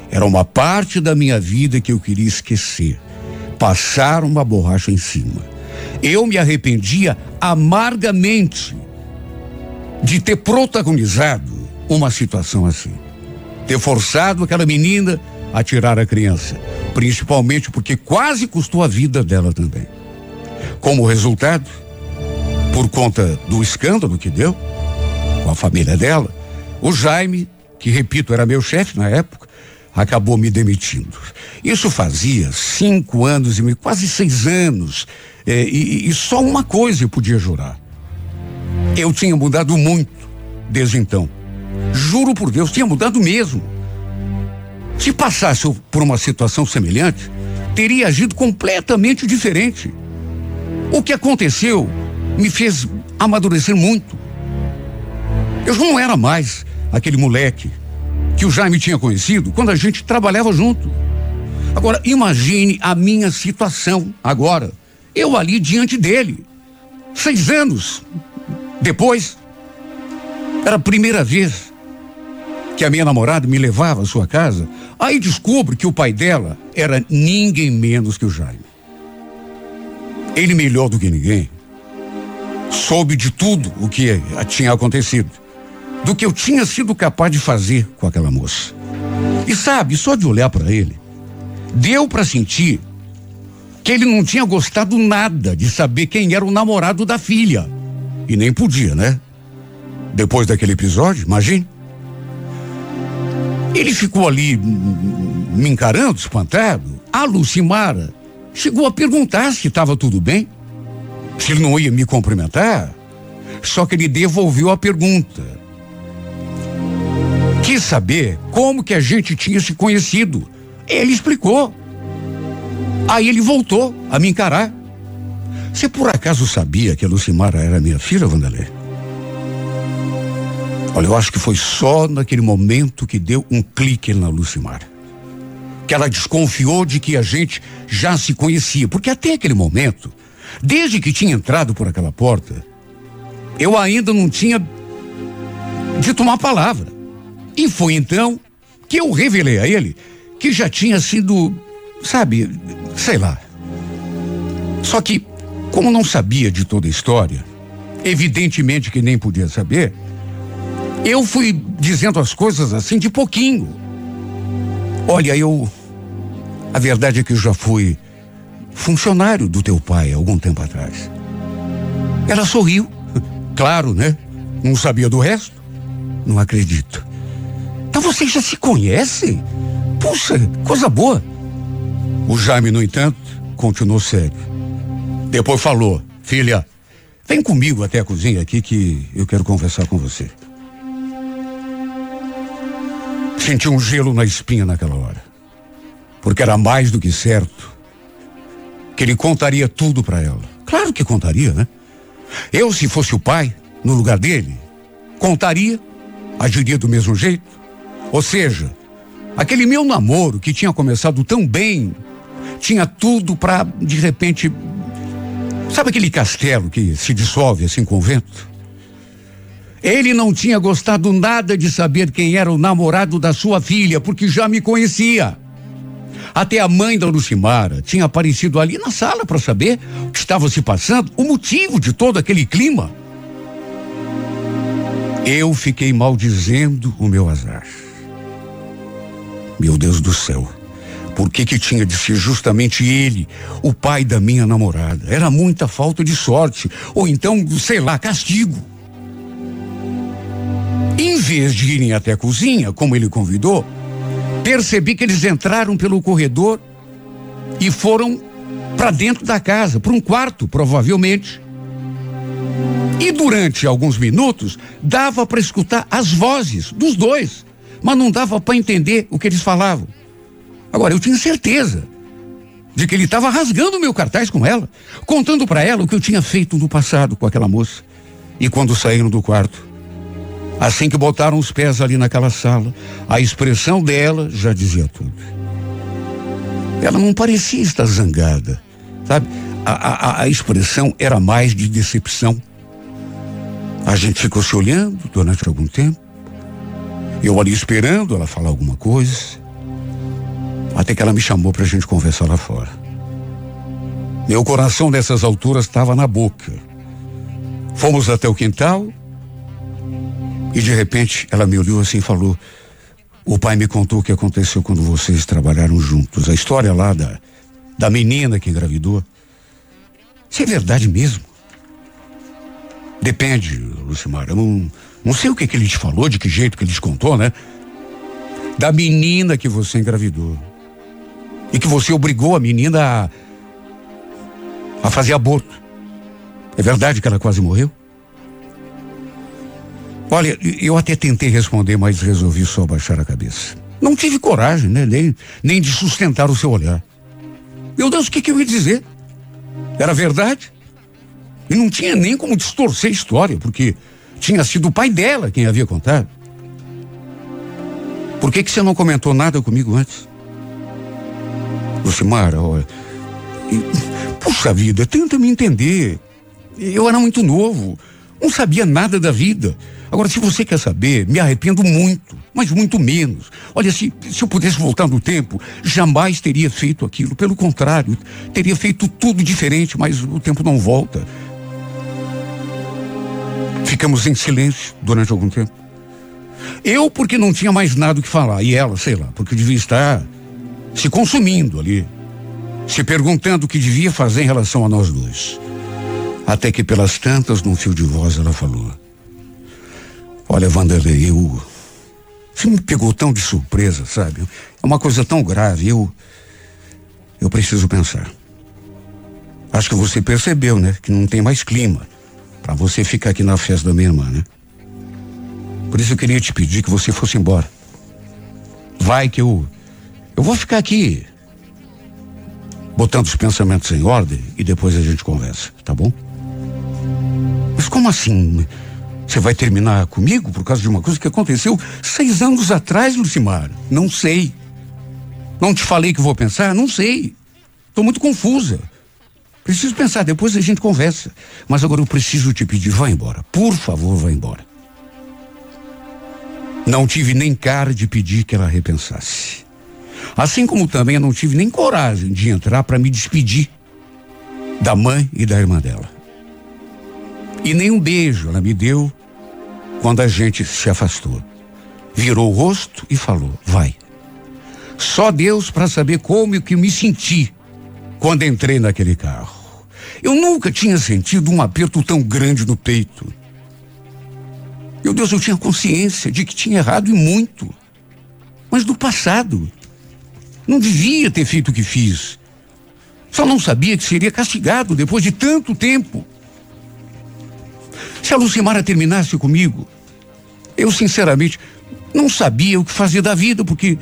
era uma parte da minha vida que eu queria esquecer. Passar uma borracha em cima. Eu me arrependia amargamente de ter protagonizado uma situação assim ter forçado aquela menina a tirar a criança, principalmente porque quase custou a vida dela também. Como resultado, por conta do escândalo que deu com a família dela, o Jaime, que repito era meu chefe na época, acabou me demitindo. Isso fazia cinco anos e meio, quase seis anos. É, e, e só uma coisa eu podia jurar. Eu tinha mudado muito desde então. Juro por Deus, tinha mudado mesmo. Se passasse por uma situação semelhante, teria agido completamente diferente. O que aconteceu me fez amadurecer muito. Eu não era mais aquele moleque que o Jaime tinha conhecido quando a gente trabalhava junto. Agora, imagine a minha situação agora. Eu ali diante dele. Seis anos depois. Era a primeira vez que a minha namorada me levava à sua casa. Aí descubro que o pai dela era ninguém menos que o Jaime. Ele, melhor do que ninguém, soube de tudo o que tinha acontecido, do que eu tinha sido capaz de fazer com aquela moça. E sabe, só de olhar para ele, deu para sentir que ele não tinha gostado nada de saber quem era o namorado da filha. E nem podia, né? Depois daquele episódio, imagine. Ele ficou ali me encarando, espantado. A Lucimara chegou a perguntar se estava tudo bem, se ele não ia me cumprimentar. Só que ele devolveu a pergunta. Quis saber como que a gente tinha se conhecido. Ele explicou. Aí ele voltou a me encarar. Você por acaso sabia que a Lucimara era minha filha, Vanderlei? Olha, eu acho que foi só naquele momento que deu um clique na Lucimar. Que ela desconfiou de que a gente já se conhecia. Porque até aquele momento, desde que tinha entrado por aquela porta, eu ainda não tinha dito uma palavra. E foi então que eu revelei a ele que já tinha sido, sabe, sei lá. Só que, como não sabia de toda a história, evidentemente que nem podia saber, eu fui dizendo as coisas assim de pouquinho. Olha, eu. A verdade é que eu já fui funcionário do teu pai algum tempo atrás. Ela sorriu. Claro, né? Não sabia do resto? Não acredito. Então vocês já se conhecem? Puxa, coisa boa. O Jaime, no entanto, continuou sério. Depois falou: Filha, vem comigo até a cozinha aqui que eu quero conversar com você. Senti um gelo na espinha naquela hora. Porque era mais do que certo que ele contaria tudo para ela. Claro que contaria, né? Eu, se fosse o pai, no lugar dele, contaria, agiria do mesmo jeito. Ou seja, aquele meu namoro que tinha começado tão bem, tinha tudo para de repente, sabe aquele castelo que se dissolve assim com o vento? Ele não tinha gostado nada de saber quem era o namorado da sua filha, porque já me conhecia. Até a mãe da Lucimara tinha aparecido ali na sala para saber o que estava se passando, o motivo de todo aquele clima. Eu fiquei maldizendo o meu azar. Meu Deus do céu. Por que que tinha de ser justamente ele, o pai da minha namorada? Era muita falta de sorte, ou então, sei lá, castigo. Em vez de irem até a cozinha, como ele convidou, percebi que eles entraram pelo corredor e foram para dentro da casa, para um quarto, provavelmente. E durante alguns minutos dava para escutar as vozes dos dois, mas não dava para entender o que eles falavam. Agora eu tinha certeza de que ele estava rasgando meu cartaz com ela, contando para ela o que eu tinha feito no passado com aquela moça. E quando saíram do quarto, assim que botaram os pés ali naquela sala, a expressão dela já dizia tudo. Ela não parecia estar zangada, sabe? A, a, a expressão era mais de decepção. A gente ficou se olhando durante algum tempo. Eu ali esperando ela falar alguma coisa. Até que ela me chamou para a gente conversar lá fora. Meu coração nessas alturas estava na boca. Fomos até o quintal. E de repente ela me olhou assim e falou: O pai me contou o que aconteceu quando vocês trabalharam juntos. A história lá da, da menina que engravidou. Isso é verdade mesmo? Depende, Lucimar. Eu não, não sei o que, que ele te falou, de que jeito que ele te contou, né? Da menina que você engravidou. E que você obrigou a menina a, a fazer aborto. É verdade que ela quase morreu? Olha, eu até tentei responder, mas resolvi só baixar a cabeça. Não tive coragem, né? Nem, nem de sustentar o seu olhar. Meu Deus, o que, que eu ia dizer? Era verdade? E não tinha nem como distorcer a história, porque tinha sido o pai dela quem havia contado. Por que, que você não comentou nada comigo antes? Lucimara, olha. Puxa vida, tenta me entender. Eu era muito novo, não sabia nada da vida. Agora, se você quer saber, me arrependo muito, mas muito menos. Olha, se, se eu pudesse voltar no tempo, jamais teria feito aquilo. Pelo contrário, teria feito tudo diferente, mas o tempo não volta. Ficamos em silêncio durante algum tempo. Eu, porque não tinha mais nada o que falar, e ela, sei lá, porque devia estar se consumindo ali, se perguntando o que devia fazer em relação a nós dois. Até que pelas tantas, num fio de voz, ela falou: Olha, Vanderlei, eu. Você me pegou tão de surpresa, sabe? É uma coisa tão grave, eu. Eu preciso pensar. Acho que você percebeu, né? Que não tem mais clima para você ficar aqui na festa da minha irmã, né? Por isso eu queria te pedir que você fosse embora. Vai que eu. Eu vou ficar aqui. Botando os pensamentos em ordem e depois a gente conversa, tá bom? Mas como assim? Você vai terminar comigo por causa de uma coisa que aconteceu seis anos atrás, Lucimar? Não sei. Não te falei que vou pensar? Não sei. Estou muito confusa. Preciso pensar, depois a gente conversa. Mas agora eu preciso te pedir, vá embora. Por favor, vá embora. Não tive nem cara de pedir que ela repensasse. Assim como também não tive nem coragem de entrar para me despedir da mãe e da irmã dela. E nem um beijo ela me deu quando a gente se afastou. Virou o rosto e falou: Vai. Só Deus para saber como e que me senti quando entrei naquele carro. Eu nunca tinha sentido um aperto tão grande no peito. Meu Deus, eu tinha consciência de que tinha errado e muito. Mas do passado. Não devia ter feito o que fiz. Só não sabia que seria castigado depois de tanto tempo. Se a Lucimara terminasse comigo, eu sinceramente não sabia o que fazer da vida, porque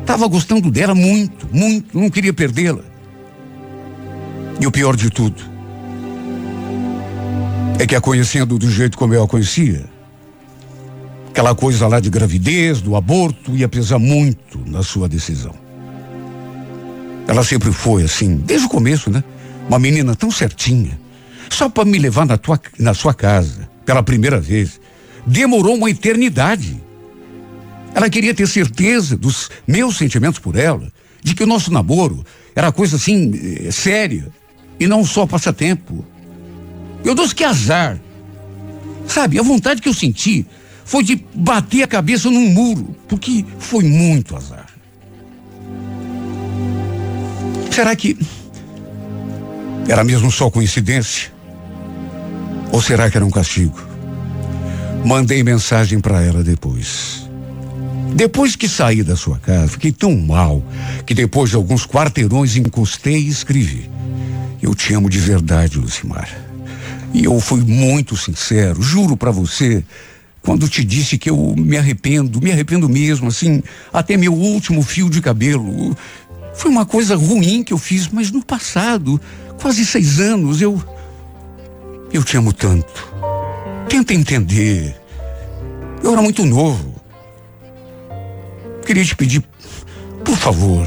estava gostando dela muito, muito, não queria perdê-la. E o pior de tudo é que a conhecendo do jeito como eu a conhecia, aquela coisa lá de gravidez, do aborto, ia pesar muito na sua decisão. Ela sempre foi assim, desde o começo, né? Uma menina tão certinha. Só para me levar na, tua, na sua casa, pela primeira vez, demorou uma eternidade. Ela queria ter certeza dos meus sentimentos por ela, de que o nosso namoro era coisa assim, eh, séria, e não só passatempo. Eu disse que azar. Sabe, a vontade que eu senti foi de bater a cabeça num muro, porque foi muito azar. Será que era mesmo só coincidência? Ou será que era um castigo? Mandei mensagem para ela depois. Depois que saí da sua casa, fiquei tão mal que depois de alguns quarteirões encostei e escrevi. Eu te amo de verdade, Lucimar. E eu fui muito sincero, juro para você, quando te disse que eu me arrependo, me arrependo mesmo, assim, até meu último fio de cabelo. Foi uma coisa ruim que eu fiz, mas no passado, quase seis anos, eu. Eu te amo tanto. Tenta entender. Eu era muito novo. Queria te pedir, por favor,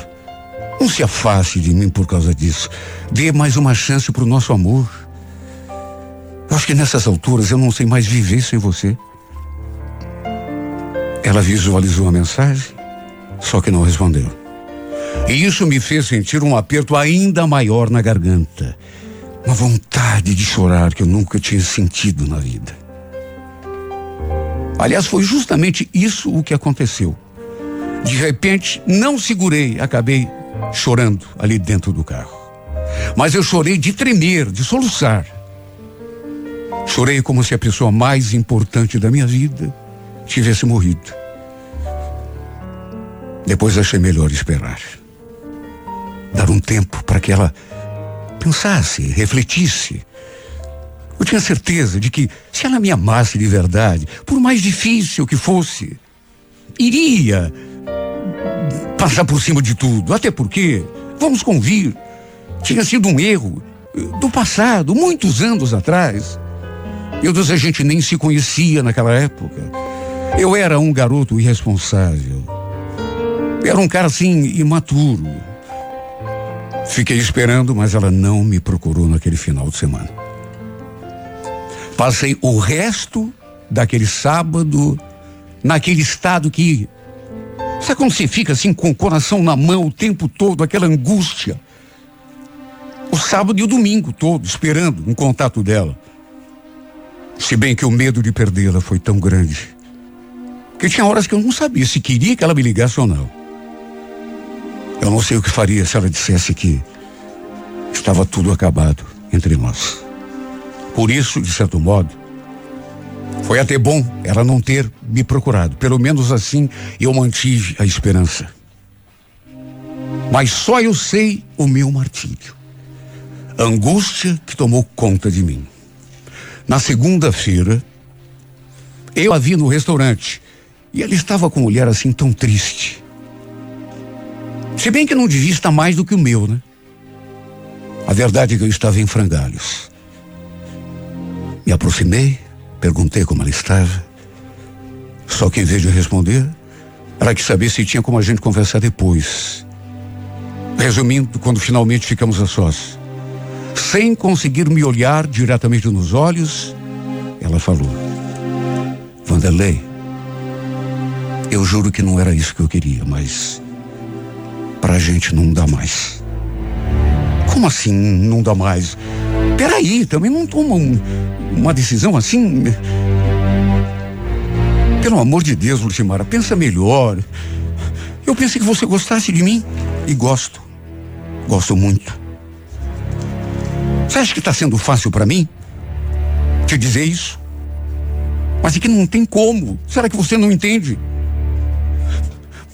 não se afaste de mim por causa disso. Dê mais uma chance para o nosso amor. Eu acho que nessas alturas eu não sei mais viver sem você. Ela visualizou a mensagem, só que não respondeu. E isso me fez sentir um aperto ainda maior na garganta. Uma vontade de chorar que eu nunca tinha sentido na vida. Aliás, foi justamente isso o que aconteceu. De repente, não segurei, acabei chorando ali dentro do carro. Mas eu chorei de tremer, de soluçar. Chorei como se a pessoa mais importante da minha vida tivesse morrido. Depois achei melhor esperar. Dar um tempo para que ela pensasse, refletisse. Eu tinha certeza de que se ela me amasse de verdade, por mais difícil que fosse, iria passar por cima de tudo. Até porque, vamos convir, tinha sido um erro do passado, muitos anos atrás. Eu disse, a gente nem se conhecia naquela época. Eu era um garoto irresponsável. Era um cara assim, imaturo. Fiquei esperando, mas ela não me procurou naquele final de semana. Passei o resto daquele sábado naquele estado que. Sabe quando você fica assim com o coração na mão o tempo todo, aquela angústia? O sábado e o domingo todo, esperando um contato dela. Se bem que o medo de perdê-la foi tão grande. Que tinha horas que eu não sabia se queria que ela me ligasse ou não. Eu não sei o que faria se ela dissesse que estava tudo acabado entre nós. Por isso, de certo modo, foi até bom ela não ter me procurado. Pelo menos assim eu mantive a esperança. Mas só eu sei o meu martírio. A angústia que tomou conta de mim. Na segunda-feira, eu a vi no restaurante e ela estava com um olhar assim tão triste. Se bem que não devia estar mais do que o meu, né? A verdade é que eu estava em frangalhos. Me aproximei, perguntei como ela estava. Só que em vez de responder, ela quis saber se tinha como a gente conversar depois. Resumindo, quando finalmente ficamos a sós, sem conseguir me olhar diretamente nos olhos, ela falou: Vanderlei, eu juro que não era isso que eu queria, mas pra gente não dá mais. Como assim não dá mais? Peraí, também não toma um, uma decisão assim. Pelo amor de Deus, Lucimara, pensa melhor. Eu pensei que você gostasse de mim e gosto. Gosto muito. Você acha que está sendo fácil para mim te dizer isso? Mas é que não tem como. Será que você não entende?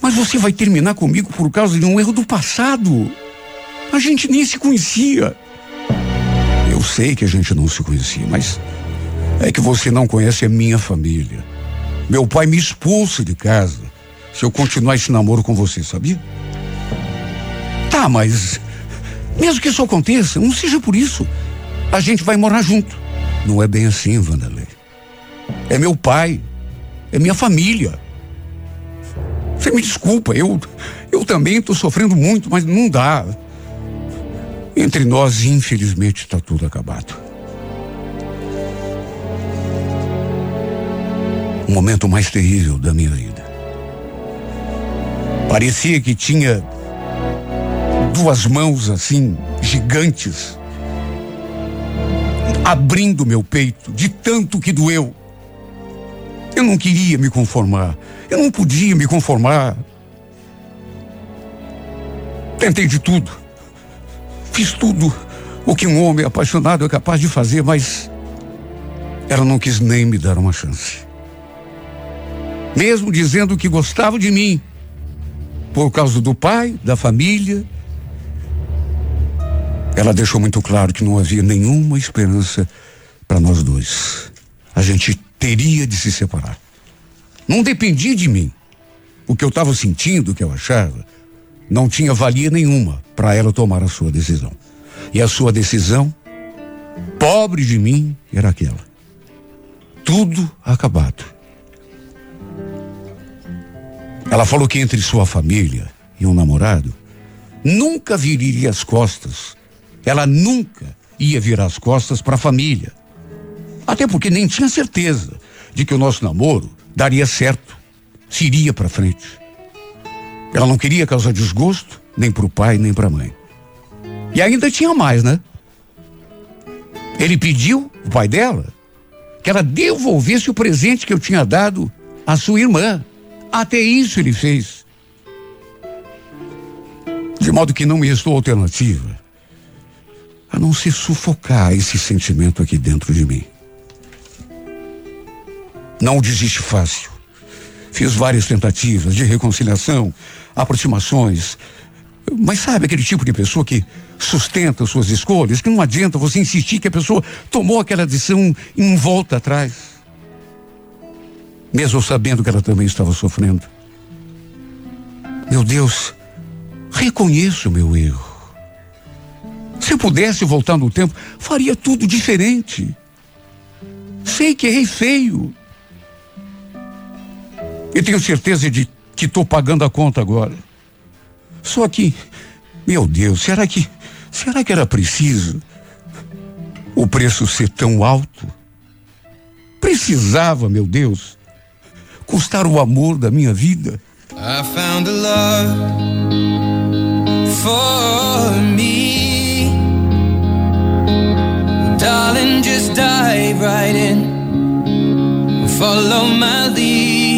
Mas você vai terminar comigo por causa de um erro do passado. A gente nem se conhecia. Eu sei que a gente não se conhecia, mas é que você não conhece a minha família. Meu pai me expulsa de casa se eu continuar esse namoro com você, sabia? Tá, mas Mesmo que isso aconteça, não seja por isso. A gente vai morar junto. Não é bem assim, Vanderlei. É meu pai. É minha família. Você me desculpa, eu, eu também estou sofrendo muito, mas não dá. Entre nós, infelizmente, está tudo acabado. O momento mais terrível da minha vida. Parecia que tinha duas mãos assim, gigantes, abrindo meu peito, de tanto que doeu. Eu não queria me conformar. Eu não podia me conformar. Tentei de tudo. Fiz tudo o que um homem apaixonado é capaz de fazer, mas ela não quis nem me dar uma chance. Mesmo dizendo que gostava de mim, por causa do pai, da família, ela deixou muito claro que não havia nenhuma esperança para nós dois. A gente teria de se separar. Não dependia de mim. O que eu estava sentindo, o que eu achava, não tinha valia nenhuma para ela tomar a sua decisão. E a sua decisão, pobre de mim, era aquela. Tudo acabado. Ela falou que entre sua família e um namorado, nunca viria as costas. Ela nunca ia virar as costas para a família. Até porque nem tinha certeza de que o nosso namoro daria certo, se iria para frente. Ela não queria causar desgosto, nem para o pai, nem para a mãe. E ainda tinha mais, né? Ele pediu, o pai dela, que ela devolvesse o presente que eu tinha dado à sua irmã. Até isso ele fez. De modo que não me restou alternativa a não se sufocar esse sentimento aqui dentro de mim. Não desiste fácil. Fiz várias tentativas de reconciliação, aproximações. Mas sabe aquele tipo de pessoa que sustenta suas escolhas, que não adianta você insistir que a pessoa tomou aquela decisão em volta atrás. Mesmo sabendo que ela também estava sofrendo. Meu Deus, reconheço o meu erro. Se eu pudesse voltar no tempo, faria tudo diferente. Sei que errei feio. E tenho certeza de que estou pagando a conta agora. Só que, meu Deus, será que, será que era preciso o preço ser tão alto? Precisava, meu Deus, custar o amor da minha vida. I found a love for me. Darling, just dive right in. Follow my lead.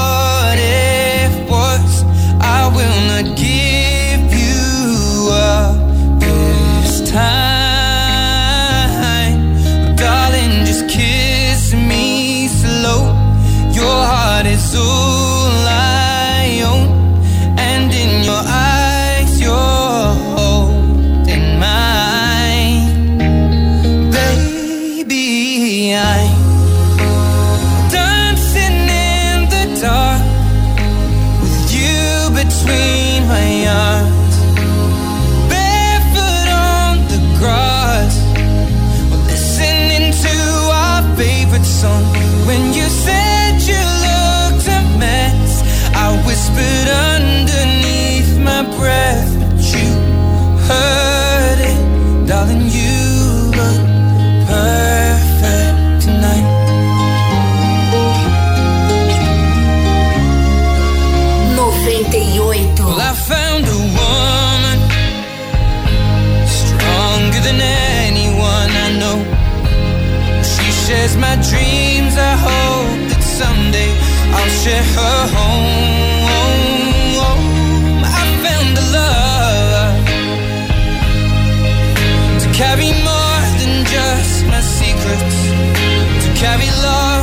Share her home. I found a love to carry more than just my secrets, to carry love,